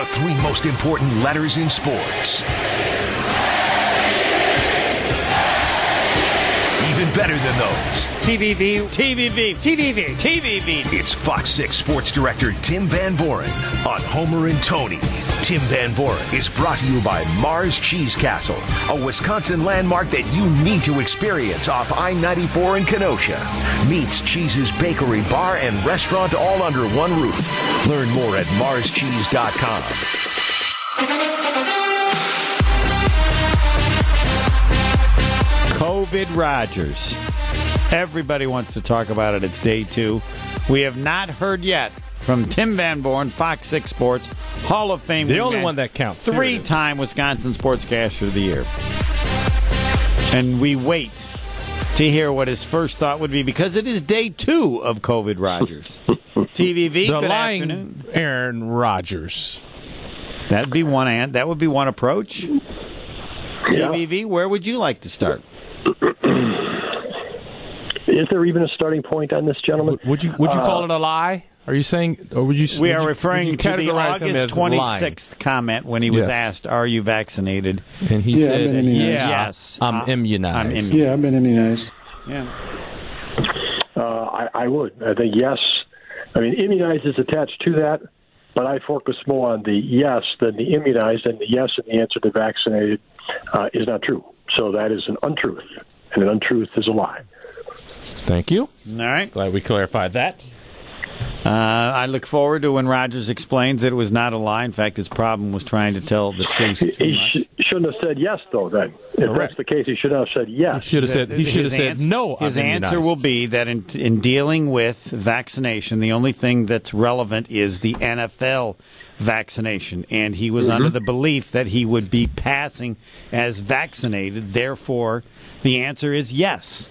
The three most important letters in sports. Better than those. TVV. TVV. TVV. TVV. It's Fox 6 Sports Director Tim Van Vooren on Homer and Tony. Tim Van Vooren is brought to you by Mars Cheese Castle, a Wisconsin landmark that you need to experience off I 94 in Kenosha. Meets Cheese's Bakery, Bar, and Restaurant all under one roof. Learn more at marscheese.com. COVID Rodgers. Everybody wants to talk about it. It's day two. We have not heard yet from Tim Van Vooren, Fox 6 Sports, Hall of Fame. The only wingman, one that counts. Three time Wisconsin Sportscaster of the Year. And we wait to hear what his first thought would be because it is day two of COVID Rodgers. TVV, The good lying afternoon. Aaron Rodgers. That'd be one an- that would be one approach. TVV, where would you like to start? Is there even a starting point on this, gentleman? Would you would you call it a lie? Are you saying, or would you? We would are you- referring would you to the August 26th comment when he was Yes. asked, "Are you vaccinated?" and he Yeah, said, I've been immunized. "Yeah, Yes, I'm uh, immunized." I'm immunized. Yeah, I've been immunized. Yeah. Uh, I, I would. I think yes. I mean, immunized is attached to that, but I focus more on the yes than the immunized, and the yes and the answer to vaccinated uh, is not true. So that is an untruth, and an untruth is a lie. Thank you. All right. Glad we clarified that. Uh, I look forward to when Rodgers explains that it was not a lie. In fact, his problem was trying to tell the truth He, he sh- shouldn't have said yes, though. Then, if Correct. that's the case, he should have said yes. He Should have said he should have His said answer- no. His I'm answer immunized. will be that in, in dealing with vaccination, the only thing that's relevant is the NFL vaccination, and he was under the belief that he would be passing as vaccinated. Therefore, the answer is yes,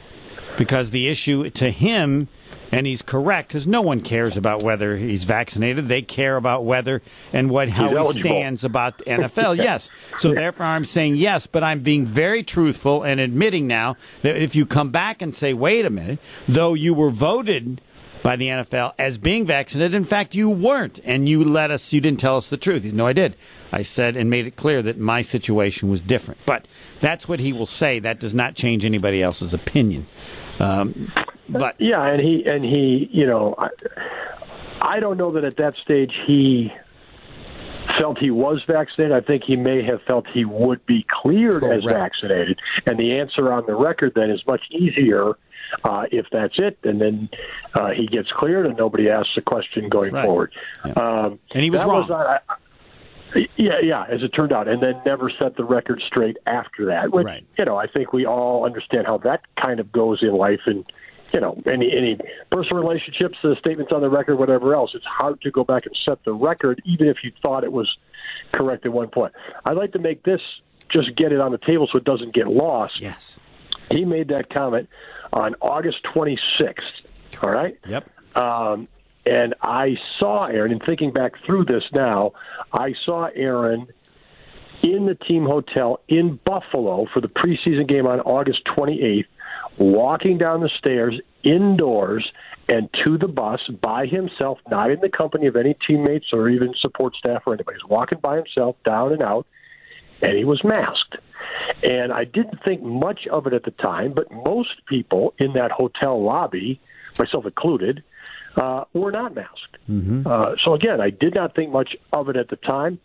because the issue to him. And he's correct because no one cares about whether he's vaccinated. They care about whether and what how He's he stands about the NFL. yes. So therefore, I'm saying yes, but I'm being very truthful and admitting now that if you come back and say, "Wait a minute," though you were voted by the NFL as being vaccinated, in fact you weren't, and you let us, you didn't tell us the truth. Said, No, I did. I said and made it clear that my situation was different. But that's what he will say. That does not change anybody else's opinion. Um, but Yeah, and he and he, you know, I, I don't know that at that stage he felt he was vaccinated. I think he may have felt he would be cleared as vaccinated, and the answer on the record then is much easier uh, if that's it, and then uh, he gets cleared and nobody asks a question going Right. forward. Yeah. Um, And he was wrong. I- yeah, yeah, as it turned out, and then never set the record straight after that. Which, Right. you know, I think we all understand how that kind of goes in life, and you know, any any personal relationships, the statements on the record, whatever else. It's hard to go back and set the record, even if you thought it was correct at one point. I'd like to make this just get it on the table so it doesn't get lost. yes, He made that comment on August 26th. All right. yep, Um, and I saw Aaron, and thinking back through this now, I saw Aaron in the team hotel in Buffalo for the preseason game on August 28th, walking down the stairs indoors and to the bus by himself, not in the company of any teammates or even support staff or anybody. He's walking by himself down and out, and he was masked. And I didn't think much of it at the time, but most people in that hotel lobby, myself included, uh, were not masked. Uh, so again, I did not think much of it at the time,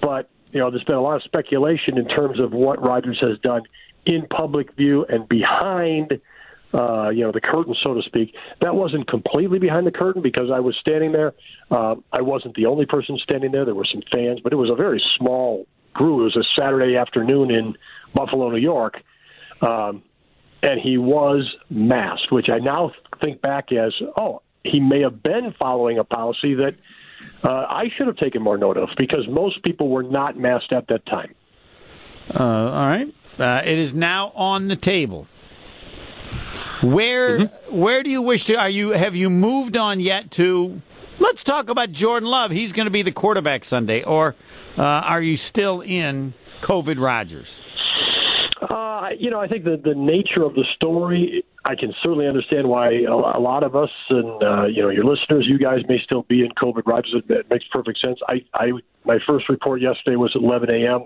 but you know, there's been a lot of speculation in terms of what Rodgers has done in public view and behind. Uh, you know the curtain, so to speak. That wasn't completely behind the curtain because I was standing there. Uh, I wasn't the only person standing there. There were some fans, but it was a very small group. It was a Saturday afternoon in Buffalo, New York, um, and he was masked, which I now think back as, oh, he may have been following a policy that uh, I should have taken more note of because most people were not masked at that time. Uh, all right. Uh, it is now on the table. Where where do you wish to? Are you have you moved on yet to? Let's talk about Jordan Love. He's going to be the quarterback Sunday, or uh, are you still in COVID Rodgers? Uh, you know, I think the the nature of the story, I can certainly understand why a, a lot of us and uh, you know your listeners, you guys may still be in COVID. Rodgers, it makes perfect sense. I, I my first report yesterday was at 11 a.m.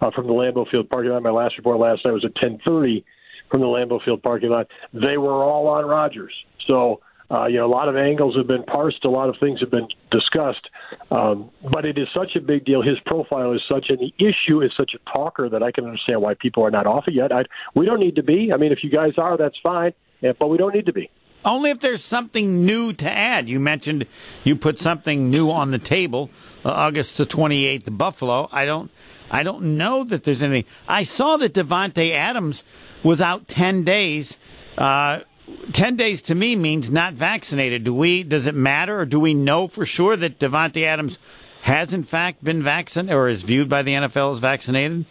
Uh, from the Lambeau Field parking lot. My last report last night was at 10:30 from the Lambeau Field parking lot. They were all on Rodgers, so uh, you know, a lot of angles have been parsed, a lot of things have been discussed, um, but it is such a big deal. His profile is such, the issue is such a talker that I can understand why people are not off it yet. I, we don't need to be. I mean, if you guys are, that's fine, but we don't need to be. Only if there's something new to add. You mentioned you put something new on the table, uh, August the 28th, Buffalo. I don't. I don't know that there's anything. I saw that Davante Adams was out 10 days. Uh, 10 days to me means not vaccinated. Do we, does it matter or do we know for sure that Davante Adams has in fact been vaccinated or is viewed by the NFL as vaccinated?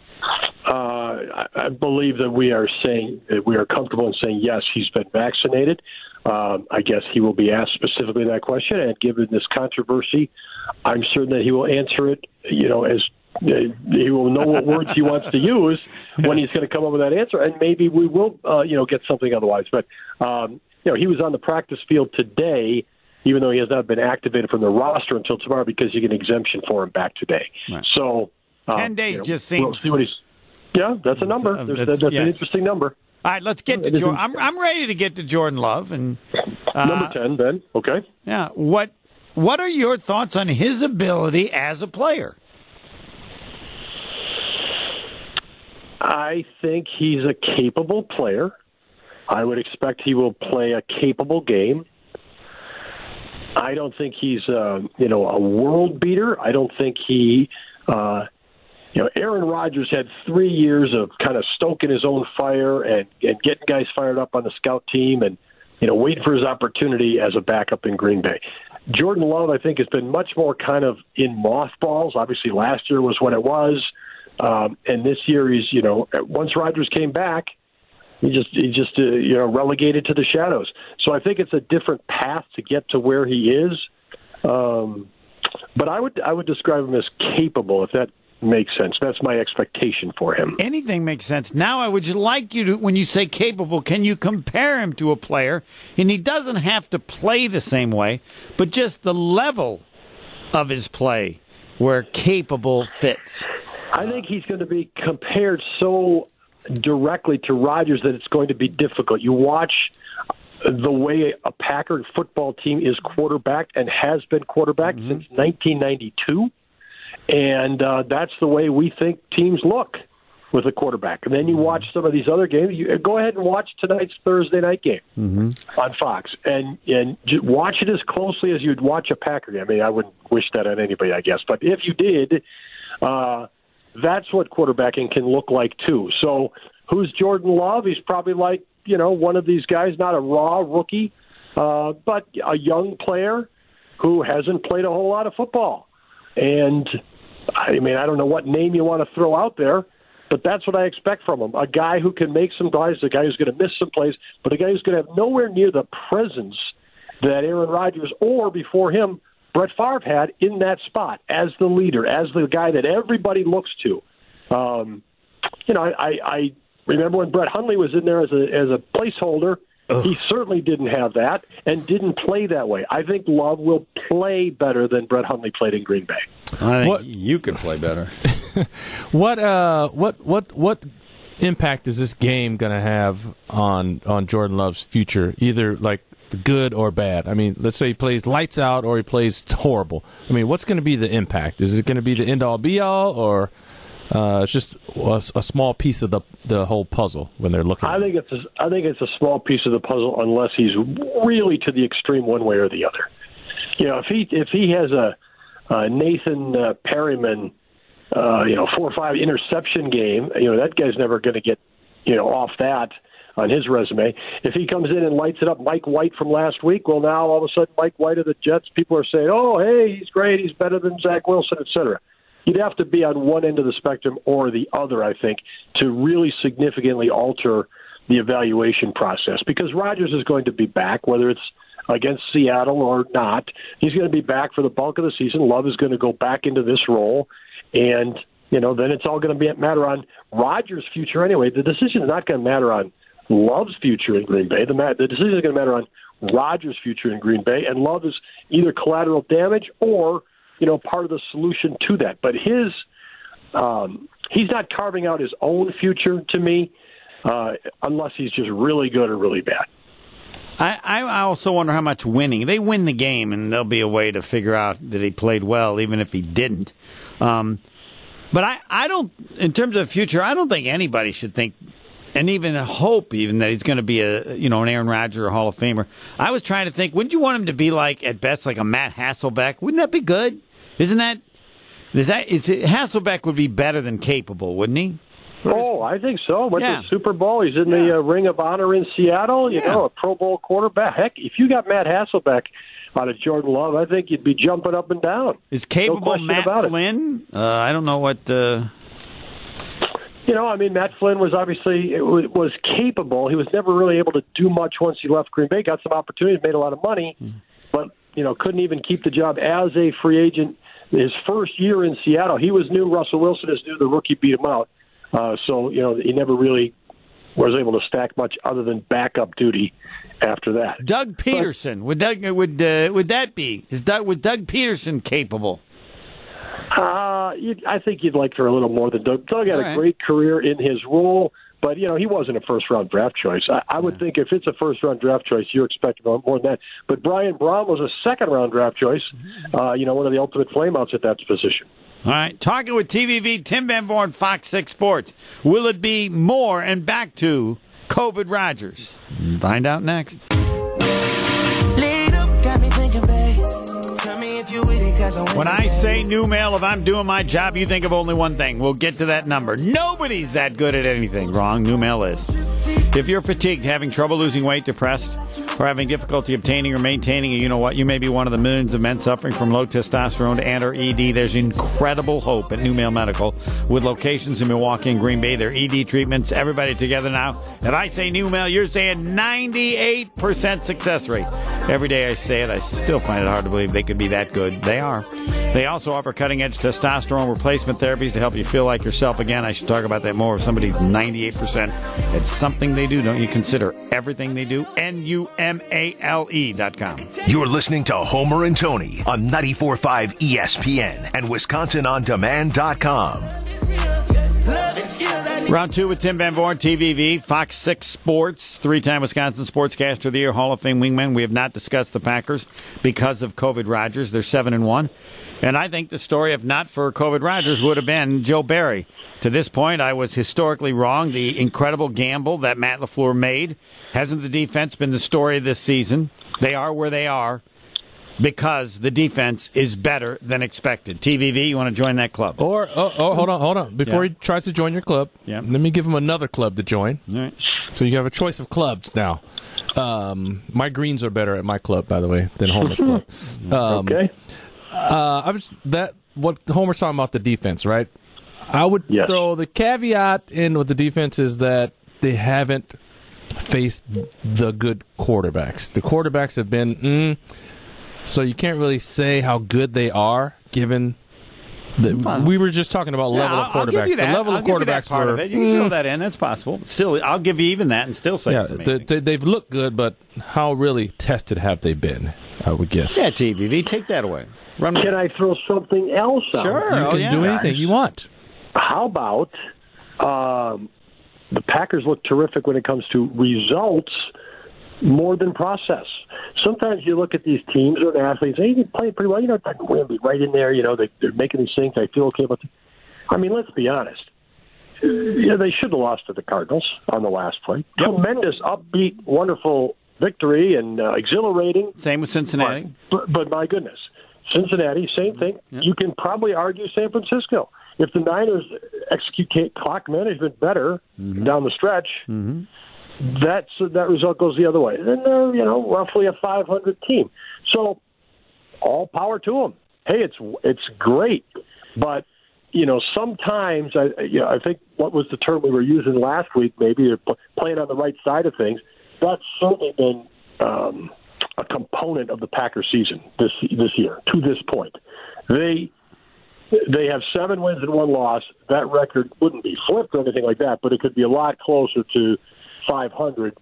Uh, I believe that we are saying that we are comfortable in saying yes, he's been vaccinated. Um, I guess he will be asked specifically that question, and given this controversy, I'm certain that he will answer it. You know, as he will know what words he wants to use when he's going to come up with that answer, and maybe we will, uh, you know, get something otherwise. But um, you know, he was on the practice field today, even though he has not been activated from the roster until tomorrow because you get an exemption for him back today. Right. So um, ten days you know, just seems. We'll see what he's. Yeah, that's a number. Uh, that's, that's yes. an interesting number. All right, let's get to Jordan. I'm I'm ready to get to Jordan Love and uh, number ten. Then okay. Yeah. What What are your thoughts on his ability as a player? I think he's a capable player. I would expect he will play a capable game. I don't think he's uh, you know a world beater. I don't think he uh, you know Aaron Rodgers had three years of kind of stoking his own fire and and getting guys fired up on the scout team and you know waiting for his opportunity as a backup in Green Bay. Jordan Love, I think, has been much more kind of in mothballs. Obviously, last year was what it was. Um, and this year, he's you know once Rodgers came back, he just he just uh, you know relegated to the shadows. So I think it's a different path to get to where he is. Um, but I would I would describe him as capable, if that makes sense. That's my expectation for him. Anything makes sense. Now, I would like you to, when you say capable, can you compare him to a player? And he doesn't have to play the same way, but just the level of his play where capable fits. I think he's going to be compared so directly to Rodgers that it's going to be difficult. You watch the way a Packer football team is quarterbacked and has been quarterbacked mm-hmm. since 1992, and uh, that's the way we think teams look with a quarterback. And then you mm-hmm. watch some of these other games. You go ahead and watch tonight's Thursday night game mm-hmm. on Fox, and and watch it as closely as you'd watch a Packer game. I mean, I wouldn't wish that on anybody, I guess, but if you did. Uh, that's what quarterbacking can look like too. So, who's Jordan Love? He's probably like you know one of these guys, not a raw rookie, uh, but a young player who hasn't played a whole lot of football. And I mean, I don't know what name you want to throw out there, but that's what I expect from him. A guy who can make some plays, a guy who's going to miss some plays, but a guy who's going to have nowhere near the presence that Aaron Rodgers or before him Brett Favre had in that spot as the leader, as the guy that everybody looks to. Um, you know, I, I remember when Brett Hundley was in there as a as a placeholder. Ugh. He certainly didn't have that and didn't play that way. I think Love will play better than Brett Hundley played in Green Bay. I think what, you could play better. what uh what what what impact is this game going to have on on Jordan Love's future? Either like good or bad? I mean, let's say he plays lights out or he plays horrible. I mean, what's going to be the impact? Is it going to be the end all be all, or uh, it's just a, a, small piece of the the whole puzzle when they're looking? I think it's a, I think it's a small piece of the puzzle unless he's really to the extreme one way or the other. You know, if he if he has a, a Nathan uh, Peterman, uh, you know, four or five interception game, you know, that guy's never going to get you know off that on his resume. If he comes in and lights it up, Mike White from last week, well, now all of a sudden Mike White of the Jets, people are saying, oh, hey, he's great, he's better than Zach Wilson, et cetera. You'd have to be on one end of the spectrum or the other, I think, to really significantly alter the evaluation process because Rodgers is going to be back, whether it's against Seattle or not. He's going to be back for the bulk of the season. Love is going to go back into this role. And you know, then it's all going to be a matter on Rodgers' future anyway. The decision is not going to matter on Love's future in Green Bay. The, the decision is going to matter on Rodgers' future in Green Bay, and Love is either collateral damage or you know part of the solution to that. But his um, he's not carving out his own future to me, uh, unless he's just really good or really bad. I, I also wonder how much winning they win the game, and there'll be a way to figure out that he played well, even if he didn't. Um, but I, I don't, in terms of future, I don't think anybody should think and even hope even that he's going to be a you know an Aaron Rodgers Hall of Famer. I was trying to think, wouldn't you want him to be like at best like a Matt Hasselbeck? Wouldn't that be good? Isn't that is that is it, Hasselbeck would be better than capable, wouldn't he? Oh, I think so. Went Yeah. to the Super Bowl. He's in Yeah. the uh, Ring of Honor in Seattle. You Yeah. know, a Pro Bowl quarterback. Heck, if you got Matt Hasselbeck out of Jordan Love, I think you'd be jumping up and down. Is capable question Matt. Flynn? Uh, I don't know what. Uh, You know, I mean, Matt Flynn was obviously it was, capable. He was never really able to do much once he left Green Bay. Got some opportunities, made a lot of money, but you know, couldn't even keep the job as a free agent. His first year in Seattle, he was new. Russell Wilson is new. The rookie beat him out, uh, so you know he never really was able to stack much other than backup duty after that. Doug Pederson would Doug would uh, would that be? Is Doug was Doug Pederson capable? Uh, you'd, I think you'd like her a little more than Doug. Doug had All a great career in his role, but you know he wasn't a first round draft choice. I, I would think if it's a first round draft choice, you're expecting more than that. But Brian Brohm was a second round draft choice. Uh, you know, one of the ultimate flameouts at that position. All right, talking with TVV Tim Van Vooren, Fox Six Sports. Will it be more and back to COVID Rodgers? Find out next. When I say new mail, if I'm doing my job, you think of only one thing. We'll get to that number. Nobody's that good at anything. Wrong. New mail is. If you're fatigued, having trouble losing weight, depressed, or having difficulty obtaining or maintaining you know what, you may be one of the millions of men suffering from low testosterone and or ED. There's incredible hope at New Male Medical with locations in Milwaukee and Green Bay. Their ED treatments, everybody together now. And I say New Male, you're saying 98% success rate. Every day I say it, I still find it hard to believe they could be that good. They are. They also offer cutting edge testosterone replacement therapies to help you feel like yourself again. I should talk about that more. If somebody's 98%, it's something they do. Don't you consider everything they do? N U M A L E dot com. You're listening to Homer and Tony on 94.5 ESPN and Wisconsin On WisconsinOnDemand.com. Love Round two with Tim Van Vooren, TVV, Fox 6 Sports, three time Wisconsin Sportscaster of the Year, Hall of Fame wingman. We have not discussed the Packers because of COVID Rodgers. They're 7 and 1. And I think the story, if not for COVID Rodgers, would have been Joe Barry. To this point, I was historically wrong. The incredible gamble that Matt LaFleur made. Hasn't the defense been the story this season? They are where they are because the defense is better than expected. TVV, you want to join that club? Or oh, oh hold on, hold on. Before Yeah. he tries to join your club, Yeah. let me give him another club to join. All right. So you have a choice of clubs now. Um, my greens are better at my club, by the way, than Homer's club. Um, Okay. Uh, I was that what Homer's talking about the defense, right? I would Yes. throw the caveat in with the defense is that they haven't faced the good quarterbacks. The quarterbacks have been, mm, so you can't really say how good they are given. The, we were just talking about level Yeah, of I'll- I'll quarterbacks. you. The level I'll of give you that quarterbacks part were. of it. You can throw that in. That's possible. Still, I'll give you even that and still say Yeah, it's they, amazing. they, they've looked good, but how really tested have they been? I would guess. yeah, TVV, take that away. Run. Can I throw something else out? Sure. you oh, can yeah. do anything you want. How about um, the Packers look terrific when it comes to results more than process. Sometimes you look at these teams or the athletes, they they play pretty well. You know, they're right in there. You know, they, they're making these things. I feel okay about. Them. I mean, let's be honest. Yeah, they should have lost to the Cardinals on the last play. Tremendous, upbeat, wonderful victory and uh, exhilarating. Same with Cincinnati. But, but my goodness, Cincinnati, same thing. You can probably argue San Francisco. If the Niners execute clock management better down the stretch, that's that result goes the other way. Then they're you know roughly a 500 team. So all power to them. Hey, it's it's great, but you know sometimes I you know, I think what was the term we were using last week? Maybe they're playing on the right side of things. That's certainly been um, a component of the Packers season this this year to this point. They they have seven wins and one loss. That record wouldn't be flipped or anything like that, but it could be a lot closer to 500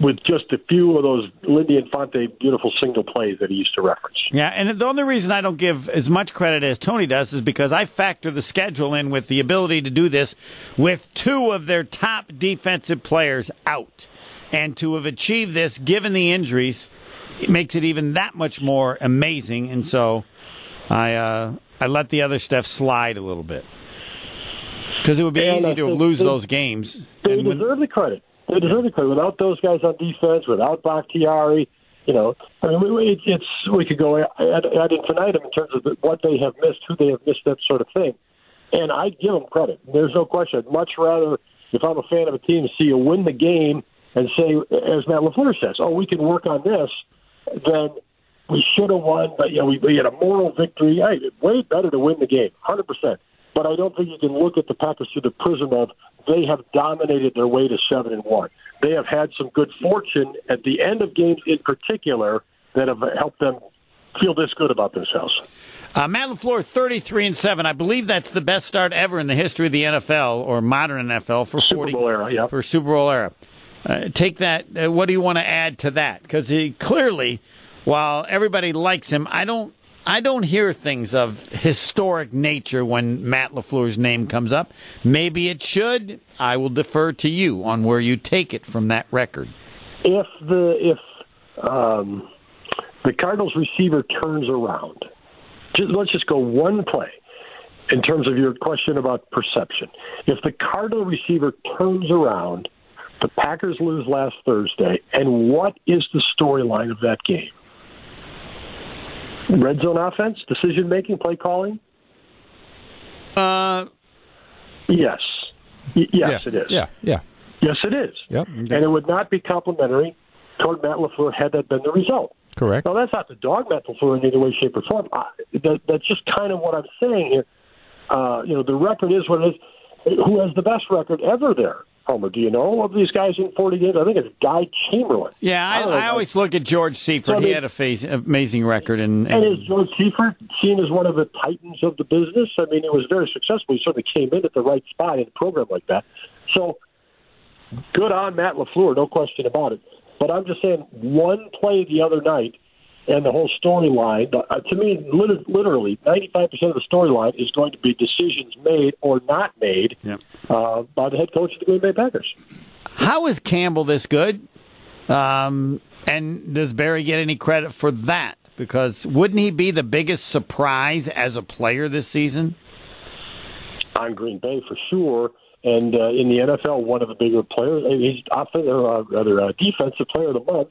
with just a few of those Lindy Infante beautiful single plays that he used to reference. Yeah, and the only reason I don't give as much credit as Tony does is because I factor the schedule in with the ability to do this with two of their top defensive players out. And to have achieved this, given the injuries, it makes it even that much more amazing. And so I uh, I let the other stuff slide a little bit. Because it would be And easy I to think lose they- those games. They And when- deserve the credit. They deserve the credit. Without those guys on defense, without Bakhtiari, you know, I mean, we, it's, we could go ad, ad infinitum in terms of what they have missed, who they have missed, that sort of thing. And I give them credit. There's no question. I'd much rather, if I'm a fan of a team, see you win the game and say, as Matt LaFleur says, "Oh, we can work on this," than we should have won, but you know, we, we had a moral victory. Hey, way better to win the game, hundred percent. But I don't think you can look at the Packers through the prism of they have dominated their way to seven and one. They have had some good fortune at the end of games, in particular, that have helped them feel this good about themselves. Uh, Matt LaFleur, 33 and 7. I believe that's the best start ever in the history of the NFL or modern NFL for Super 40 Bowl era, yeah. for Super Bowl era. Uh, take that. Uh, what do you want to add to that? Because he clearly, while everybody likes him, I don't. I don't hear things of historic nature when Matt LaFleur's name comes up. Maybe it should. I will defer to you on where you take it from that record. if the if um, the Cardinals receiver turns around, just, let's just go one play in terms of your question about perception. If the Cardinal receiver turns around, the Packers lose last Thursday, and what is the storyline of that game? Red zone offense, decision making, play calling. Uh, Yes. Y- yes, it is. Yeah, yeah. Yes, it is. Yep. And it would not be complimentary toward Matt LaFleur had that been the result. Correct. Now, that's not the dog Matt LaFleur in any way, shape, or form. I, that, that's just kind of what I'm saying here. Uh, you know, the record is what it is. Who has the best record ever there? Homer, do you know of these guys in 40 games? I think it's Guy Chamberlain. yeah, I, don't. I always look at George Seifert. So he had a phase, amazing record, and, And is George Seifert seen as one of the titans of the business? I mean, it was very successful. He certainly came in at the right spot in a program like that. So good on Matt LaFleur, no question about it. But I'm just saying, one play the other night and the whole storyline, uh, to me, literally, 95% of the storyline is going to be decisions made or not made Yep. uh, by the head coach of the Green Bay Packers. How is Campbell this good? Um, and does Barry get any credit for that? Because wouldn't he be the biggest surprise as a player this season? on Green Bay for sure. And uh, in the NFL, one of the bigger players. uh, He's offensive, or uh, rather, uh, defensive player of the month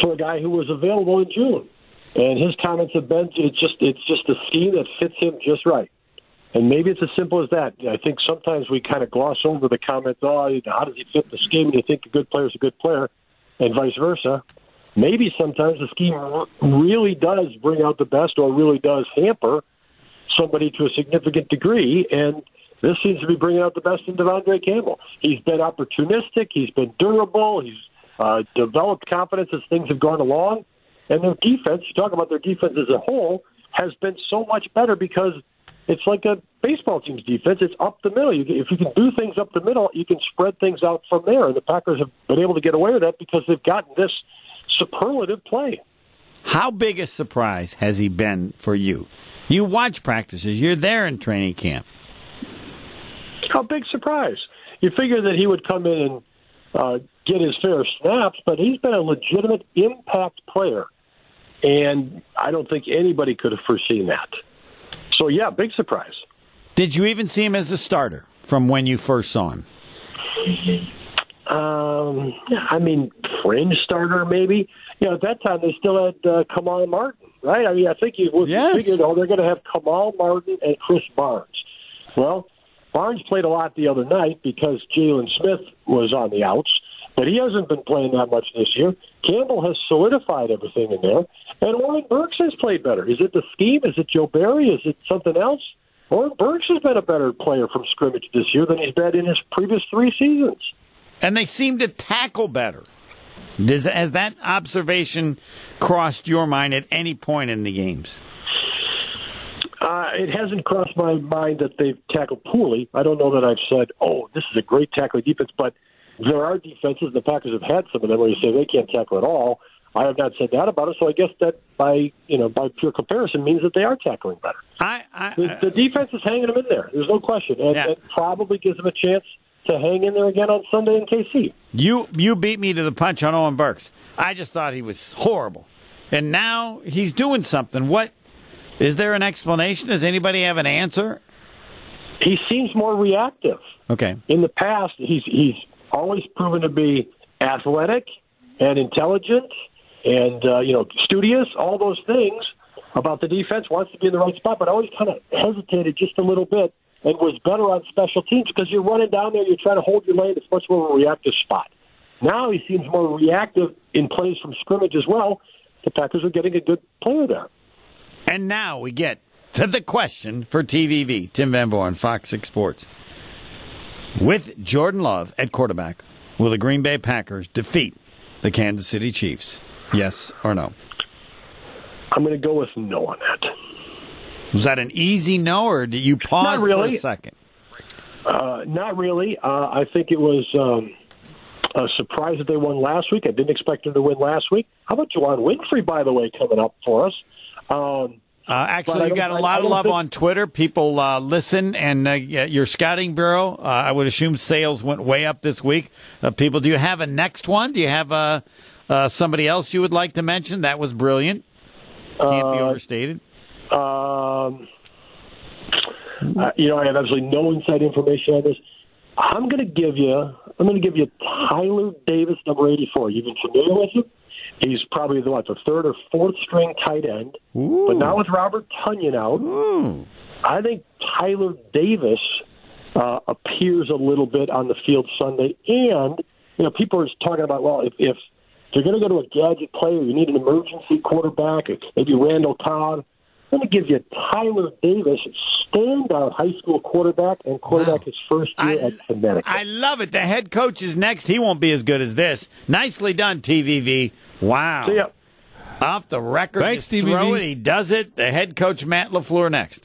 for a guy who was available in June. And his comments have been it's just it's just a scheme that fits him just right. And maybe it's as simple as that. I think sometimes we kind of gloss over the comments. Oh, how does he fit the scheme? And you think a good player is a good player, and vice versa. Maybe sometimes the scheme really does bring out the best, or really does hamper somebody to a significant degree, and this seems to be bringing out the best in De'Vondre Campbell. He's been opportunistic, he's been durable, he's uh, developed confidence as things have gone along, and their defense, you talk about their defense as a whole, has been so much better because it's like a baseball team's defense. It's up the middle. You, if you can do things up the middle, you can spread things out from there, and the Packers have been able to get away with that because they've gotten this superlative play. How big a surprise has he been for you? You watch practices, you're there in training camp. A big surprise. You figure that he would come in and uh, get his fair snaps, but he's been a legitimate impact player, and I don't think anybody could have foreseen that. So yeah, big surprise. Did you even see him as a starter from when you first saw him? Um, I mean, fringe starter maybe. You know, at that time they still had uh, Kamal Martin, right? I mean, I think you would Yes. figured, oh, they're going to have Kamal Martin and Krys Barnes. Well, Barnes played a lot the other night because Jaylon Smith was on the outs, but he hasn't been playing that much this year. Campbell has solidified everything in there, and Oren Burks has played better. Is it the scheme? Is it Joe Barry? Is it something else? Oren Burks has been a better player from scrimmage this year than he's been in his previous three seasons. And they seem to tackle better. Does, has that observation crossed your mind at any point in the games? Uh, it hasn't crossed my mind that they've tackled poorly. I don't know that I've said, "Oh, this is a great tackling defense," but there are defenses. The Packers have had some of them where you say they can't tackle at all. I have not said that about it, so I guess that by you know by pure comparison means that they are tackling better. I, I, The, the defense is hanging them in there. There's no question, and Yeah. it probably gives them a chance to hang in there again on Sunday in KC. You you beat me to the punch on Oren Burks. I just thought he was horrible, and now he's doing something. What is there an explanation? Does anybody have an answer? He seems more reactive. Okay, in the past, he's he's always proven to be athletic and intelligent and uh, you know studious, all those things about the defense. Wants to be in the right spot, but always kind of hesitated just a little bit and was better on special teams because you're running down there, you're trying to hold your lane. It's much more of a reactive spot. Now he seems more reactive in plays from scrimmage as well. The Packers are getting a good player there. and now we get to the question for TVV. Tim Van Vooren, Fox Six Sports. With Jordan Love at quarterback, will the Green Bay Packers defeat the Kansas City Chiefs? Yes or no? I'm going to go with no on that. Was that an easy no, or did you pause for a second? Uh, not really. Uh, I think it was um, a surprise that they won last week. I didn't expect them to win last week. How about Juwann Winfree, by the way, coming up for us? Um, Uh, actually, you got a lot of love think- on Twitter. People uh, listen, and uh, your scouting bureau. Uh, I would assume sales went way up this week. Uh, people, do you have a next one? Do you have uh, uh, somebody else you would like to mention? That was brilliant. Can't be overstated. um, you know, I have absolutely no inside information on this. I'm going to give you. I'm going to give you Tyler Davis, number 84. You've been familiar with him. He's probably the what, the third or fourth string tight end. But now with Robert Tonyan out, I think Tyler Davis uh, appears a little bit on the field Sunday. And you know, people are talking about well, if, if you're going to go to a gadget player, you need an emergency quarterback, maybe Randall Cobb. I'm going to give you Tyler Davis, standout high school quarterback, and quarterback his first year I- at Connecticut. I love it. The head coach is next. He won't be as good as this. Nicely done, TVV. Wow. See ya. Off the record, Thanks, just throw it. He does it. The head coach, Matt LaFleur, next.